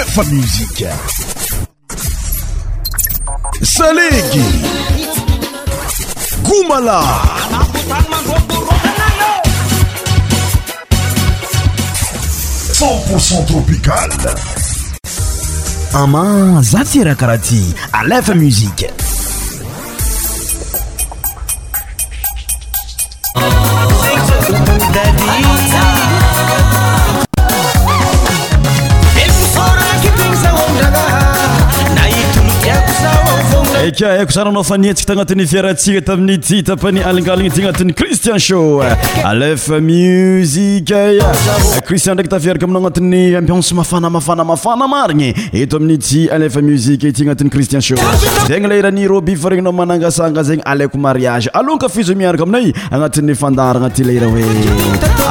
afa musisaleg gumala 10 tropical ama zatirakarati alef musiqe aaa faitik tanat'yfiarts et amin'ty tapany aligalina ty anatn'y cristian sho afamuik crisianndraky tafiaraka amina anat'y amians mafanamafana mafanamariny eto amin'nty alefa muzikity anatin'y cristian sho zagny laira ni robi fôregnnao manangasaga zegny alako mariage alonka fisomiaraka amina agnatin'ny fandarana ty lara hoe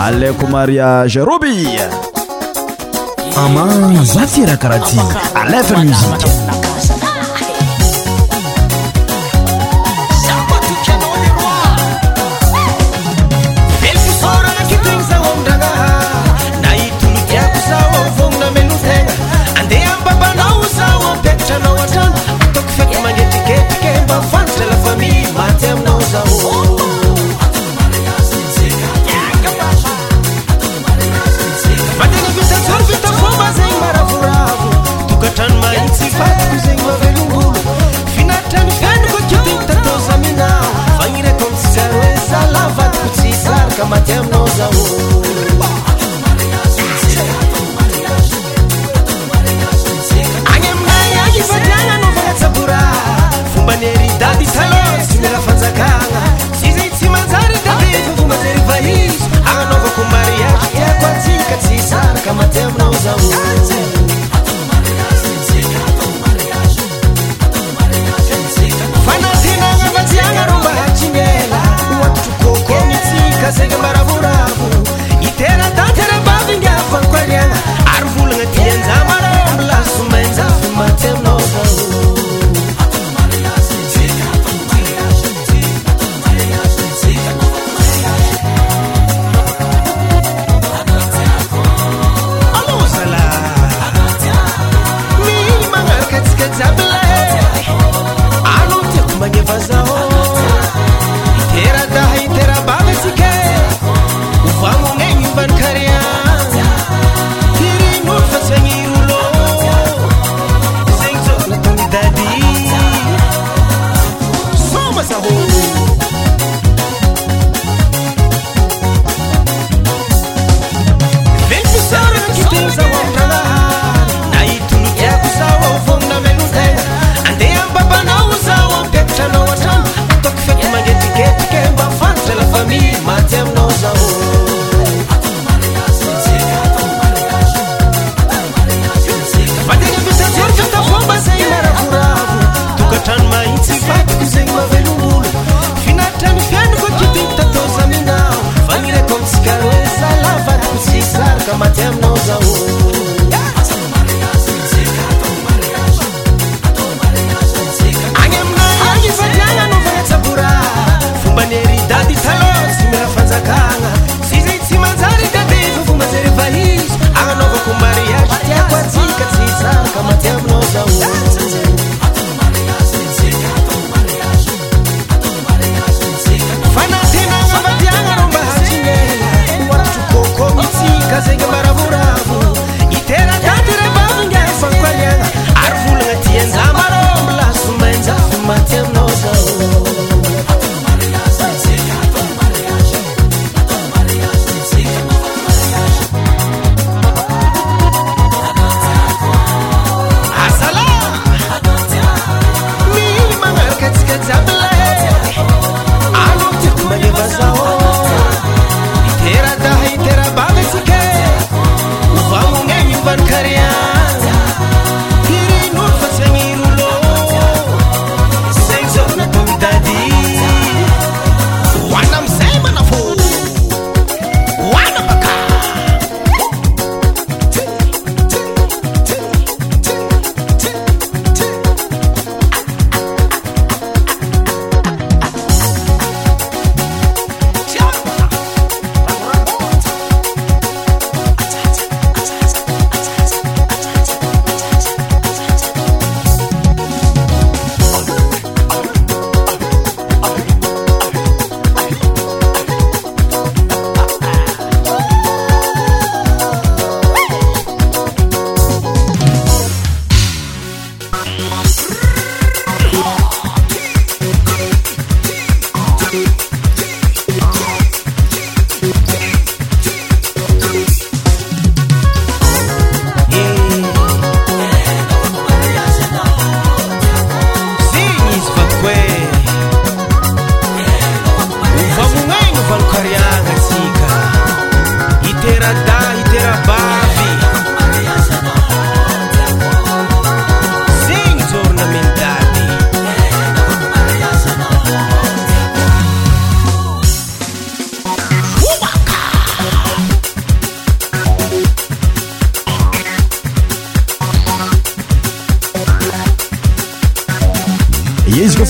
alako mariage robya afirakaraha y ai amor da oh.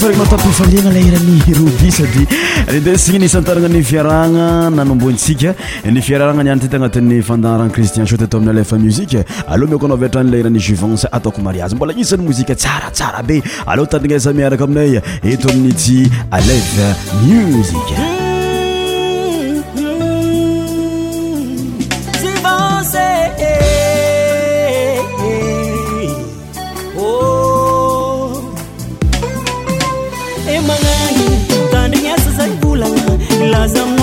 na tapifadiagna leeran'ny robi sady endesigna nisa antarana ny fiaragna nanombontsika ny fiaraagna ni any ty t agnatin'ny fandaaran cristian sote eto amin'ny alef muzike alôha miakoanao vyatrany laeran'ny juivance ataoko mariazy mbola isany mozika tsaratsara be aleha tarigna za miaraka aminay eto amin' ty alef muzik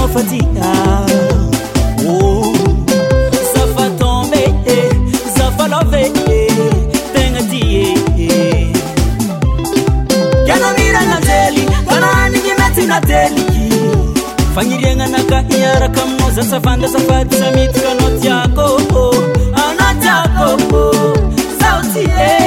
fati oh, zafatombee zafalavee tegna ty ekanao miranael manigny matynaelik fagniriana nagahi araka aino zasafanda safaty samityka anao jiakô anaiakô aoy eh.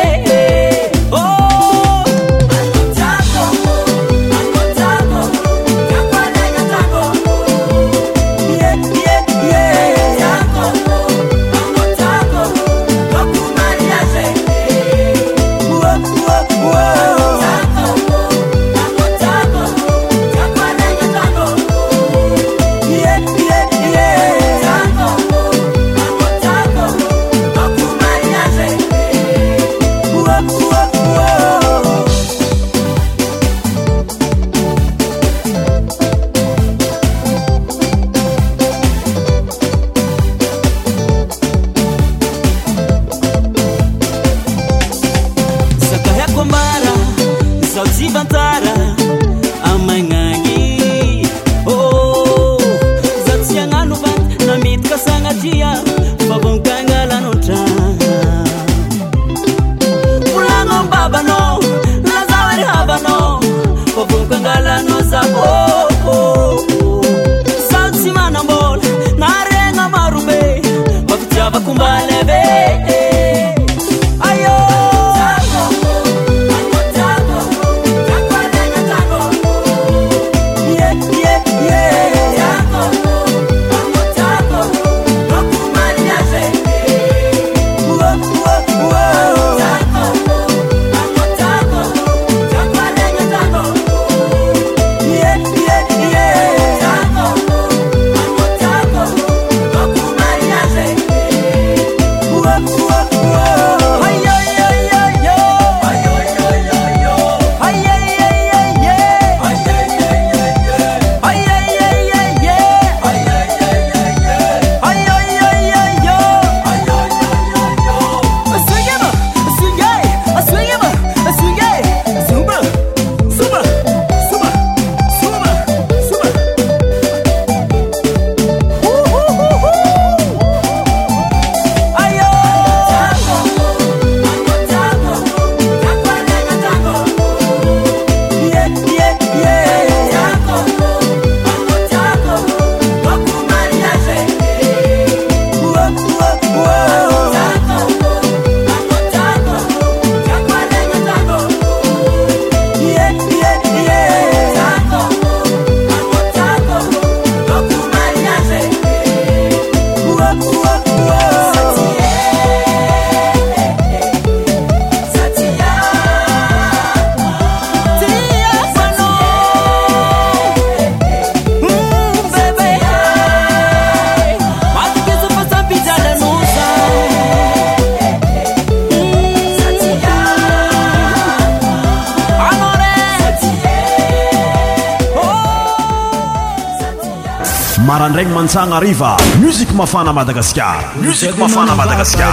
anivamusi mafanamadagasasifaamadaasa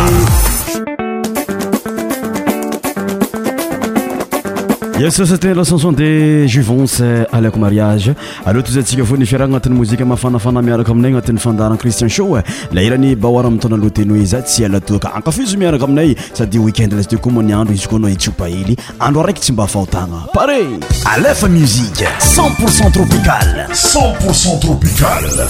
yesosat lacenson de juvanc euh, alako mariage alatz tsika onyfira anat'ymozia mafanafana miaraka aminay anati'y fandara cristian sho iranyar amitna lotenoe za tsyalatok aaf iaraka aminay sadyeekendtkoa mnyadrozy koa ana ty yandroraikytsy mba afotna cent pourcentpia cepocentrpial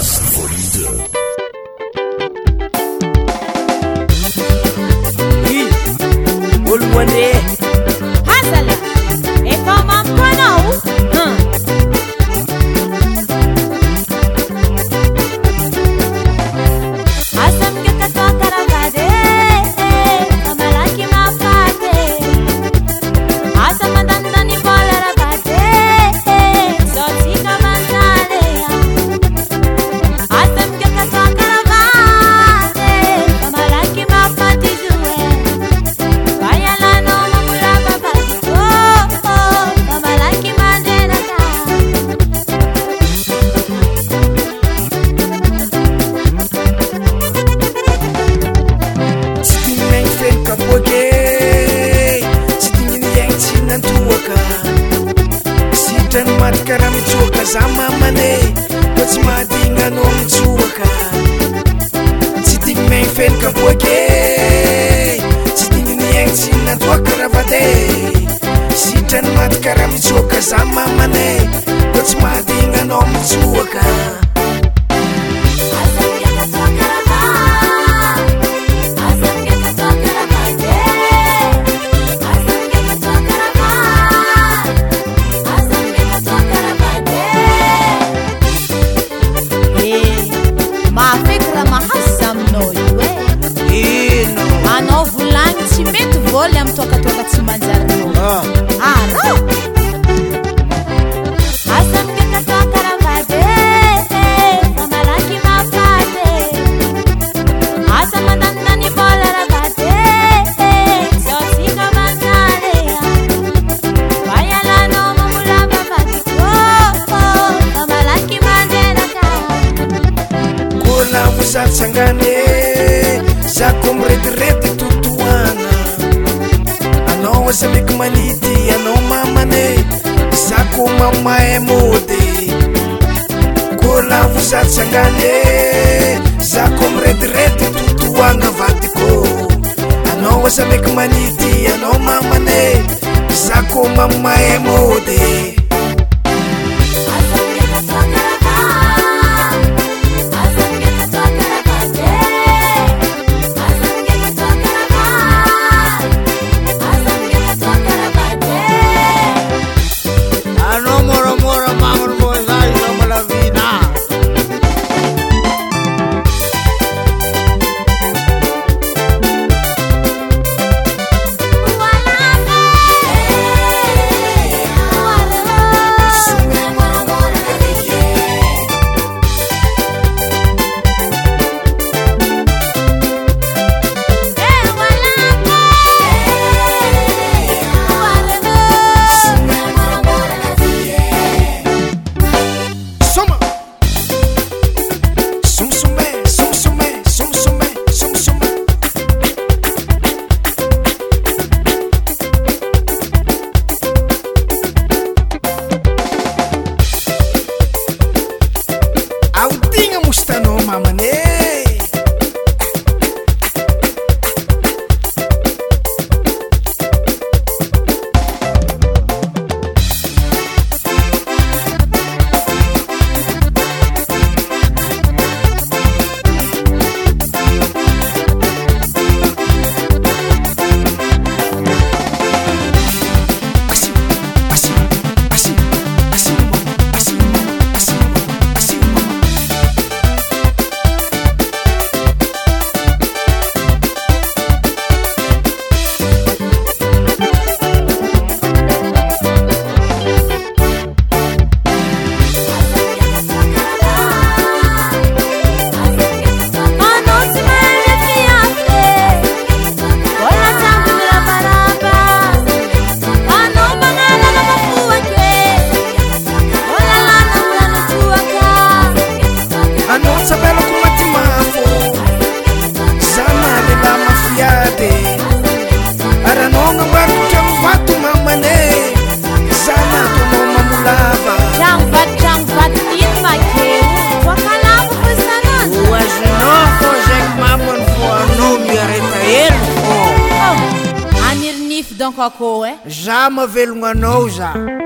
azaandreo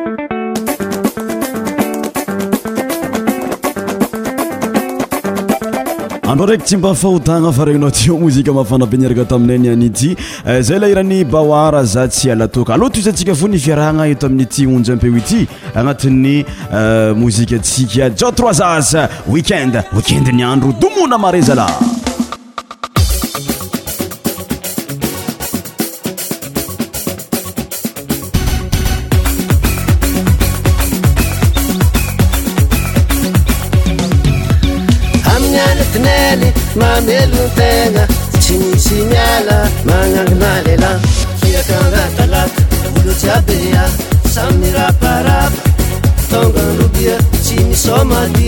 ndraiky tsy mba ifahotagna fa regnnao tyo mozika mahafanabineraka taminay ny anyity eh, zay lahirany bawara za tsy alatoka aloha tosyantsika fo nifiarahna eto amin'n'ity onjy ampeo ity agnatin'ny eh, mozikantsika jao troisas weekend weekend nyandro domona marazala een insinyalel klkulo siraaratonlbi cimisomati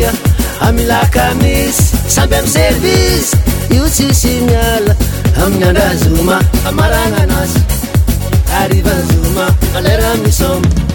amilakamis smbamservi uisinyalmnyanzumamrsumaleraisoma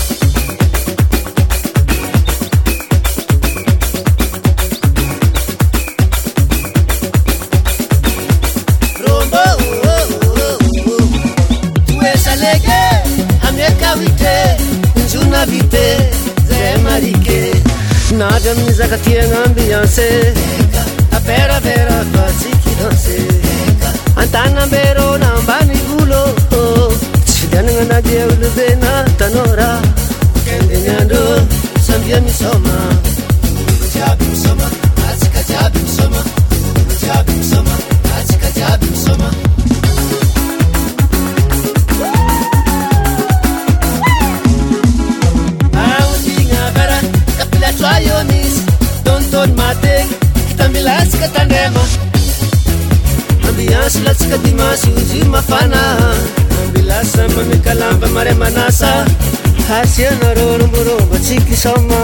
Sí. somos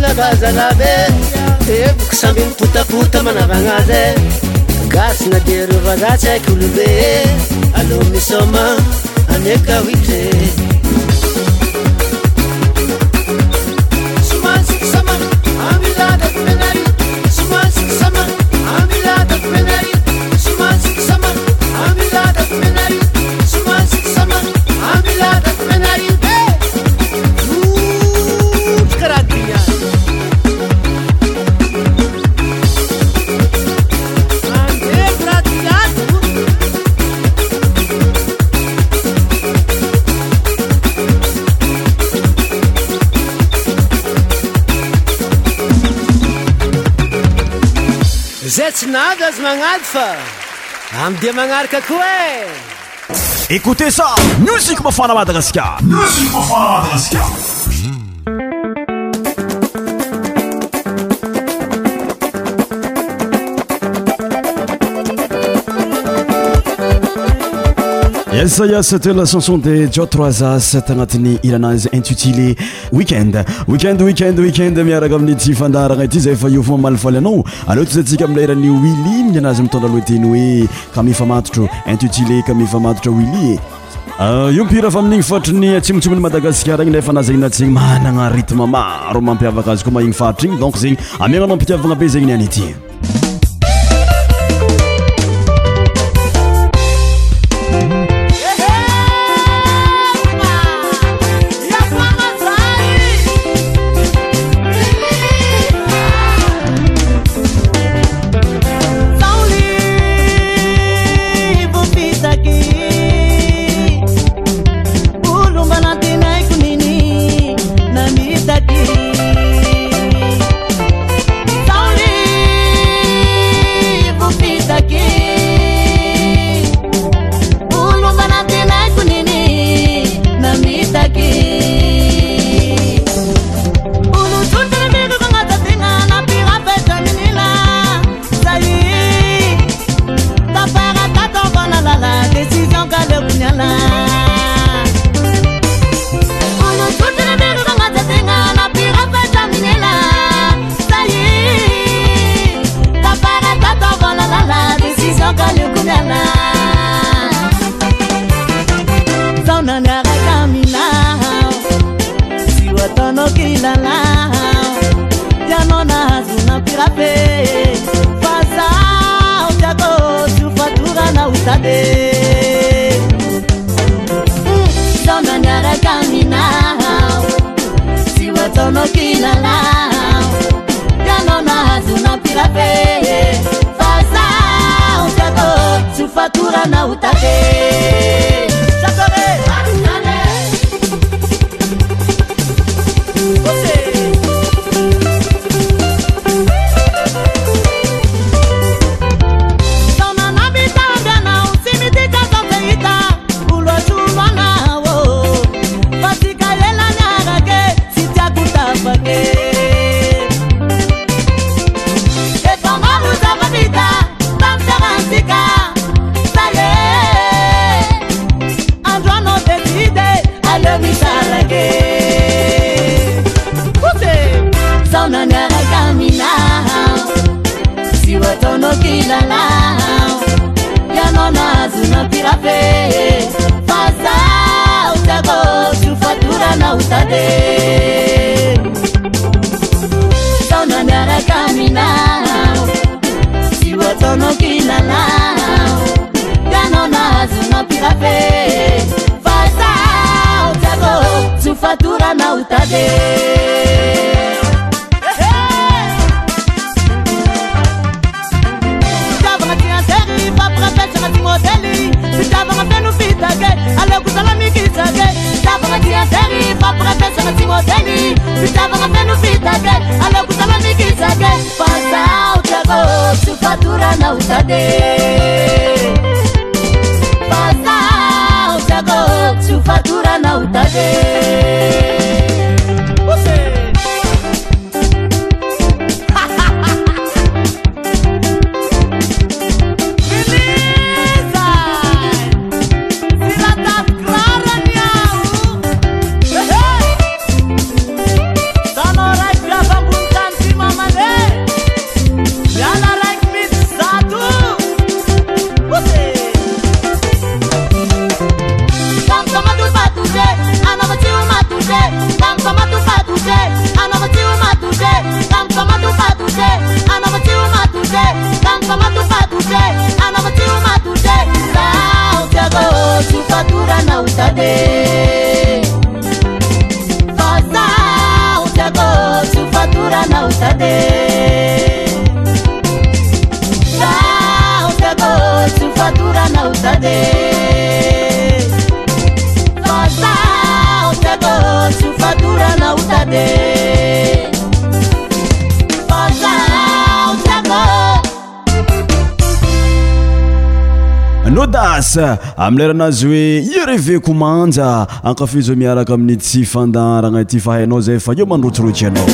lavazalabe eboko samby nypotapota manava gnazy e gasina di reo vazatsy aiky olobe alô misoma aneka oitre nadaazy magnato fa am dia magnaraka koa e écoute ça musik mafana madagaska musik mafana madagaska sayas t la chanson de jo troiastagnatin'ny ilanazy intutilé weekend weekend weekend weekend miaraka amin'y yfandarana iyza fa ofmamayaaoaazs ny iliazydraoeiiliopir ami'inyftryimsiy madagasiaragny aazznyaaaraapvzyynyo panee s amiy leranazy hoe iareve komanja ankafizo miaraka amin'ny tsy fandaaragna ty fahainao zay fa io mandrotsorotry anao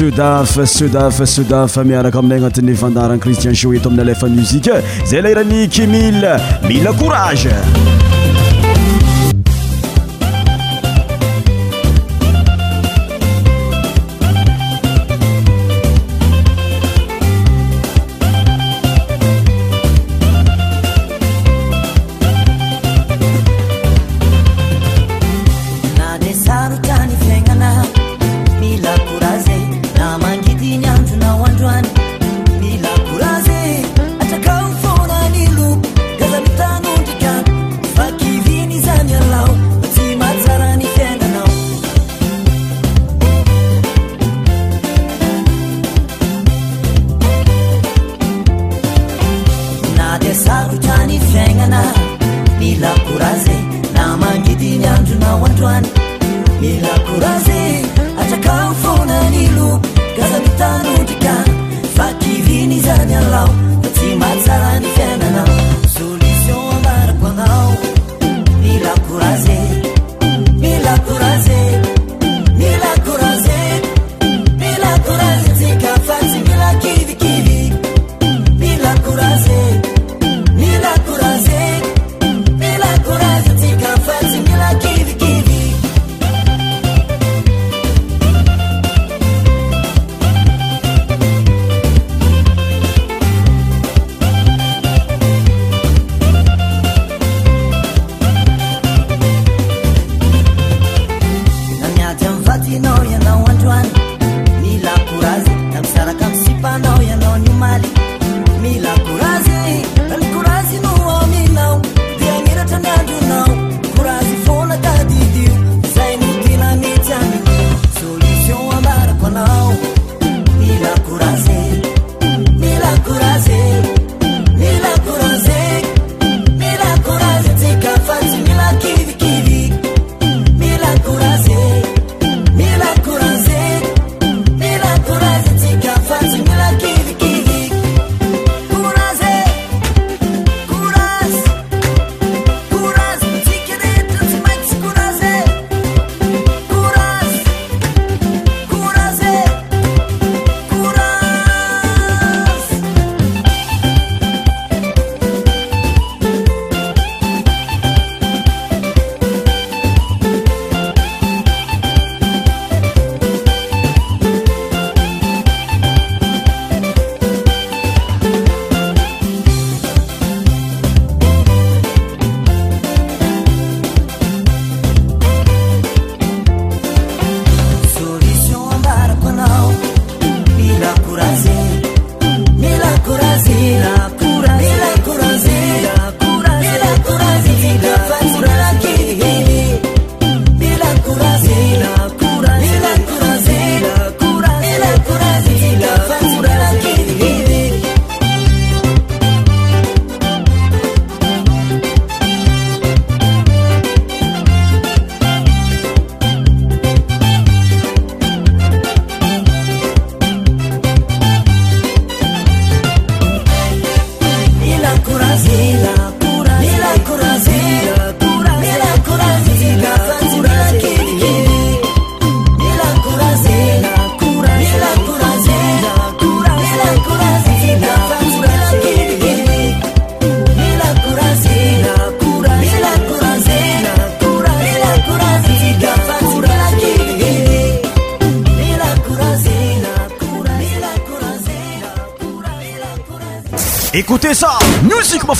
seudaf seudaf seudaf miaraka aminay agnatinne vandaran cristian soeto amina lefa muzike zay lairaniky mile mila courage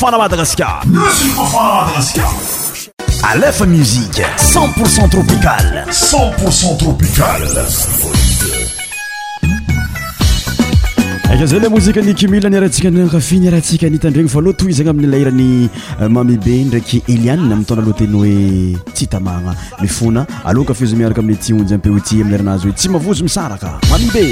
fana madagasarfaa madagasa aamui cent pourcent tropical c0ntpourcent tropical eka za le mozika nykimil niarantsika nkafi niarantsika anitandregny fa aloa toy zagny amin'ny lairany eh, mami be ndraiky elian mi tondra loateny hoe tsy htamana mifona aloakafizy miaraka amin'ny tionjy ampioti amlaranazy oe tsy mavozy misarakamami be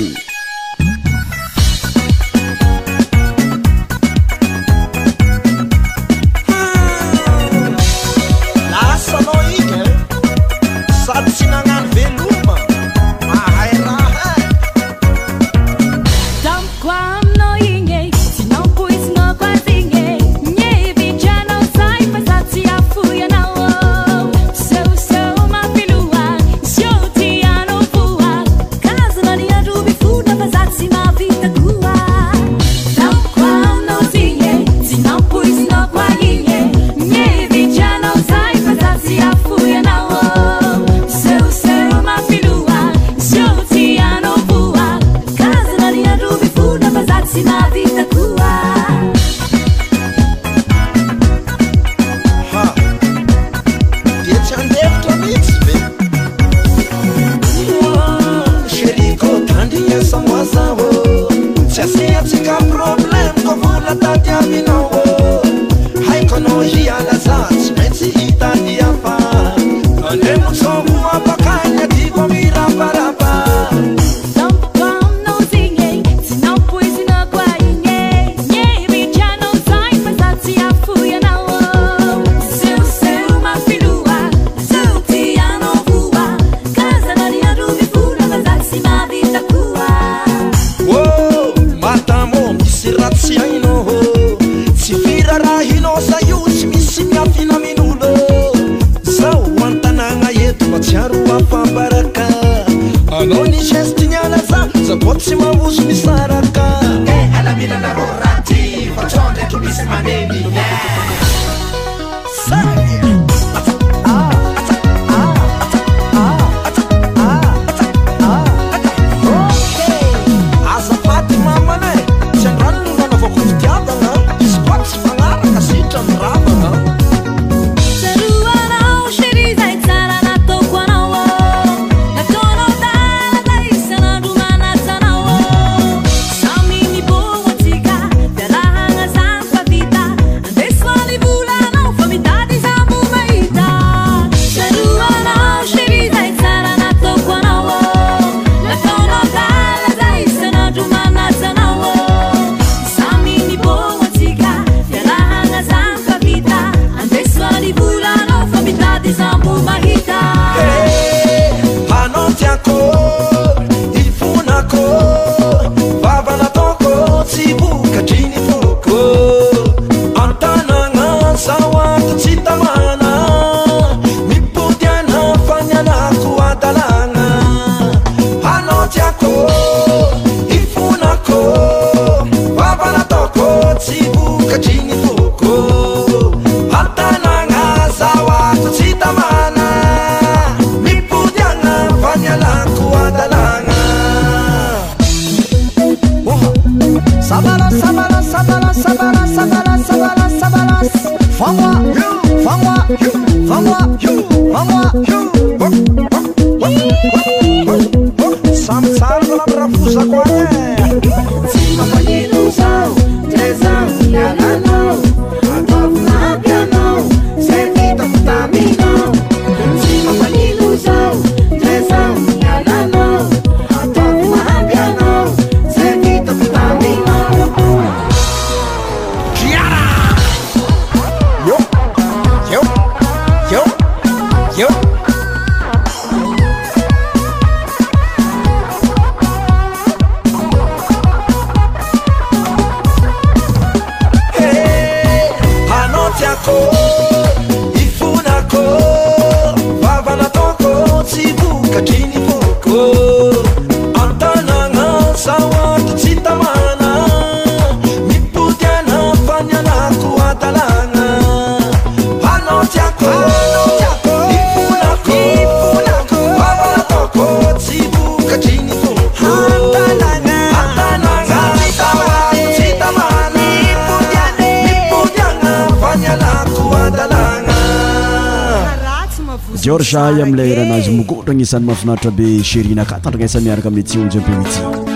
rsay amiley eranazy mokodra gnyisan'ny mahafinaritra be cherina ka tandragnaisa miaraka aminy tsyonjyampinyty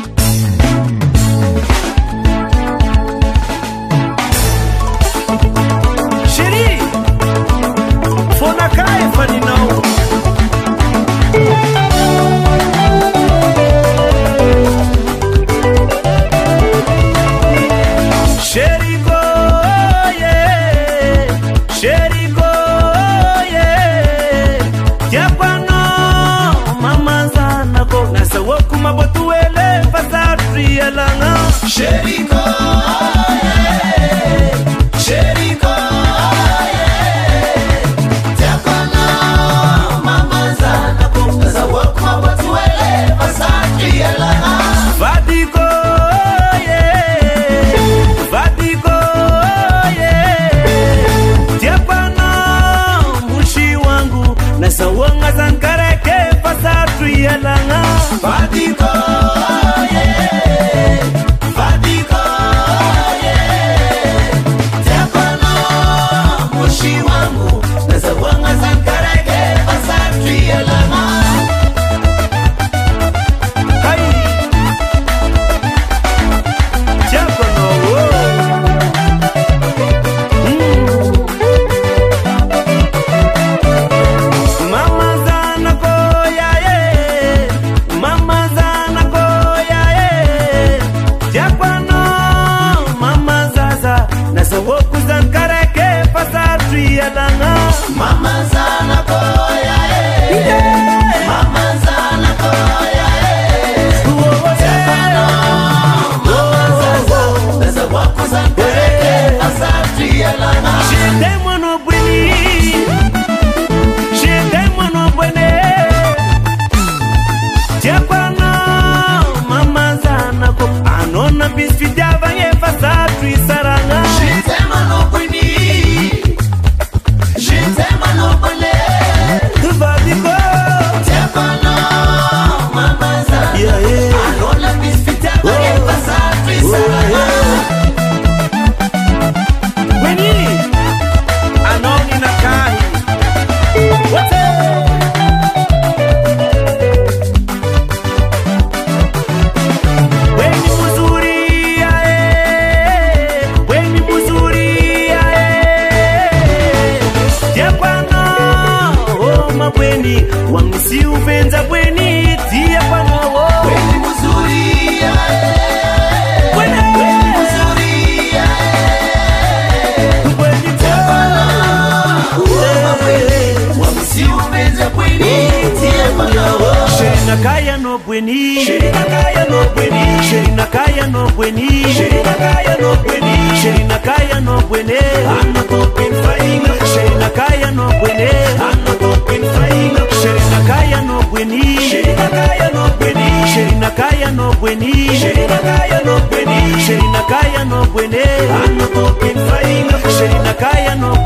שלכינונש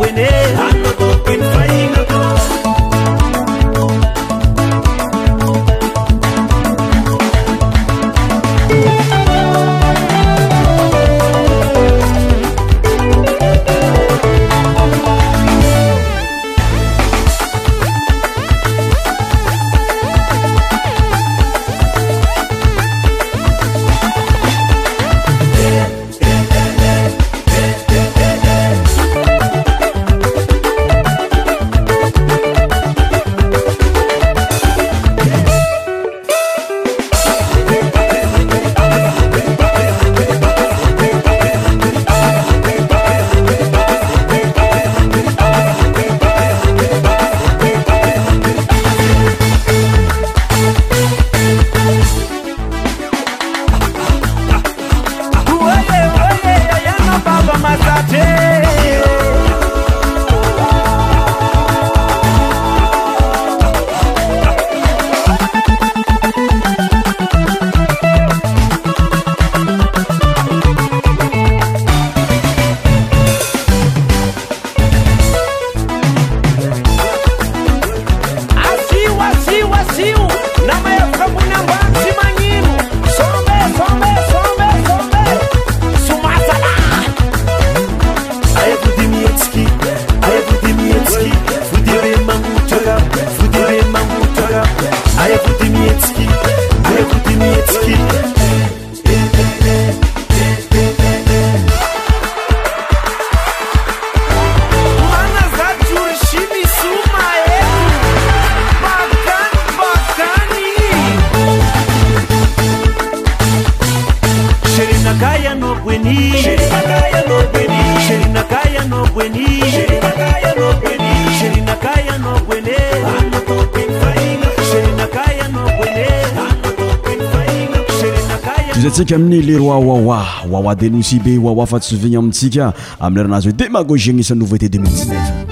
tizantsika amin'ny leroi wawa wawa denoci be wawa fa ts ovigny amintsika amileranazy hoe de magoge na isan nouveauté 2ems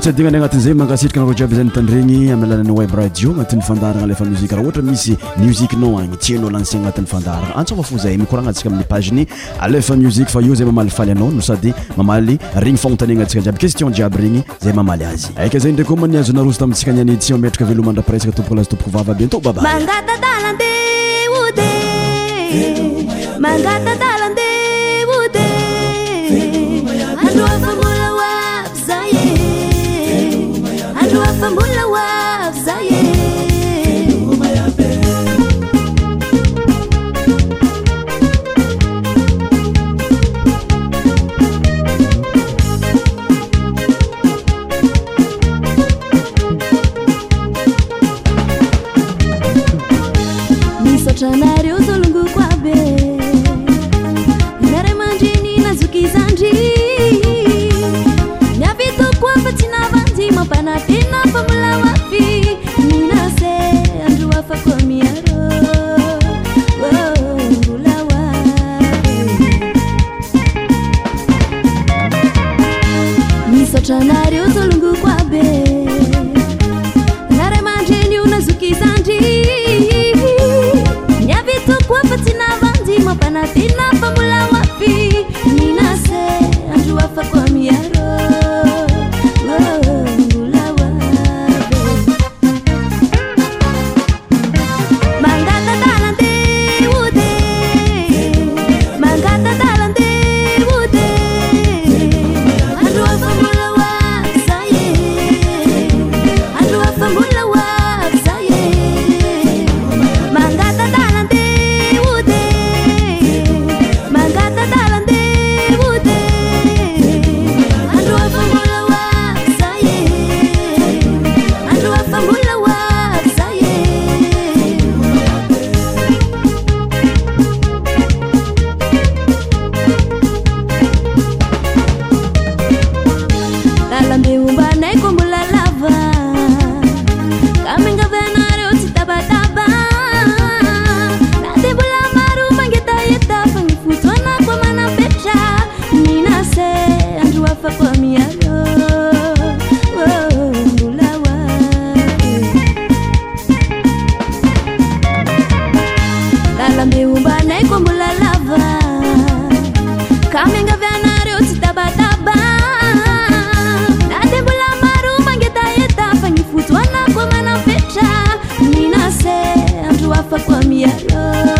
ts adigna ny agnatinyzay mangasitrika naro jiaby zay tanregny amiy alanan'y web radio agnatin'nyfandarana alefa muzik raha ohatra misy musiq non any tsyanao lansina agnatin'ny fandarana antsma fo zay mikoragna antsika amin'ny paziny alefa musik fa io zay mamaly faly anao no sady mamaly regny fanontanena antsika jiaby question jiaby regny zay mamaly azy aka zany ndre ko maniazonarosy tamintsika niany édition matraka velomandra presque topoka lazatoboko vavabientbab فمولا وابزايد mbeombana ikombolalava kamenga vyanaro tsytabataba na tembola maromangetayeta fanyy foto anako manabetra minase ndry afakoa miaro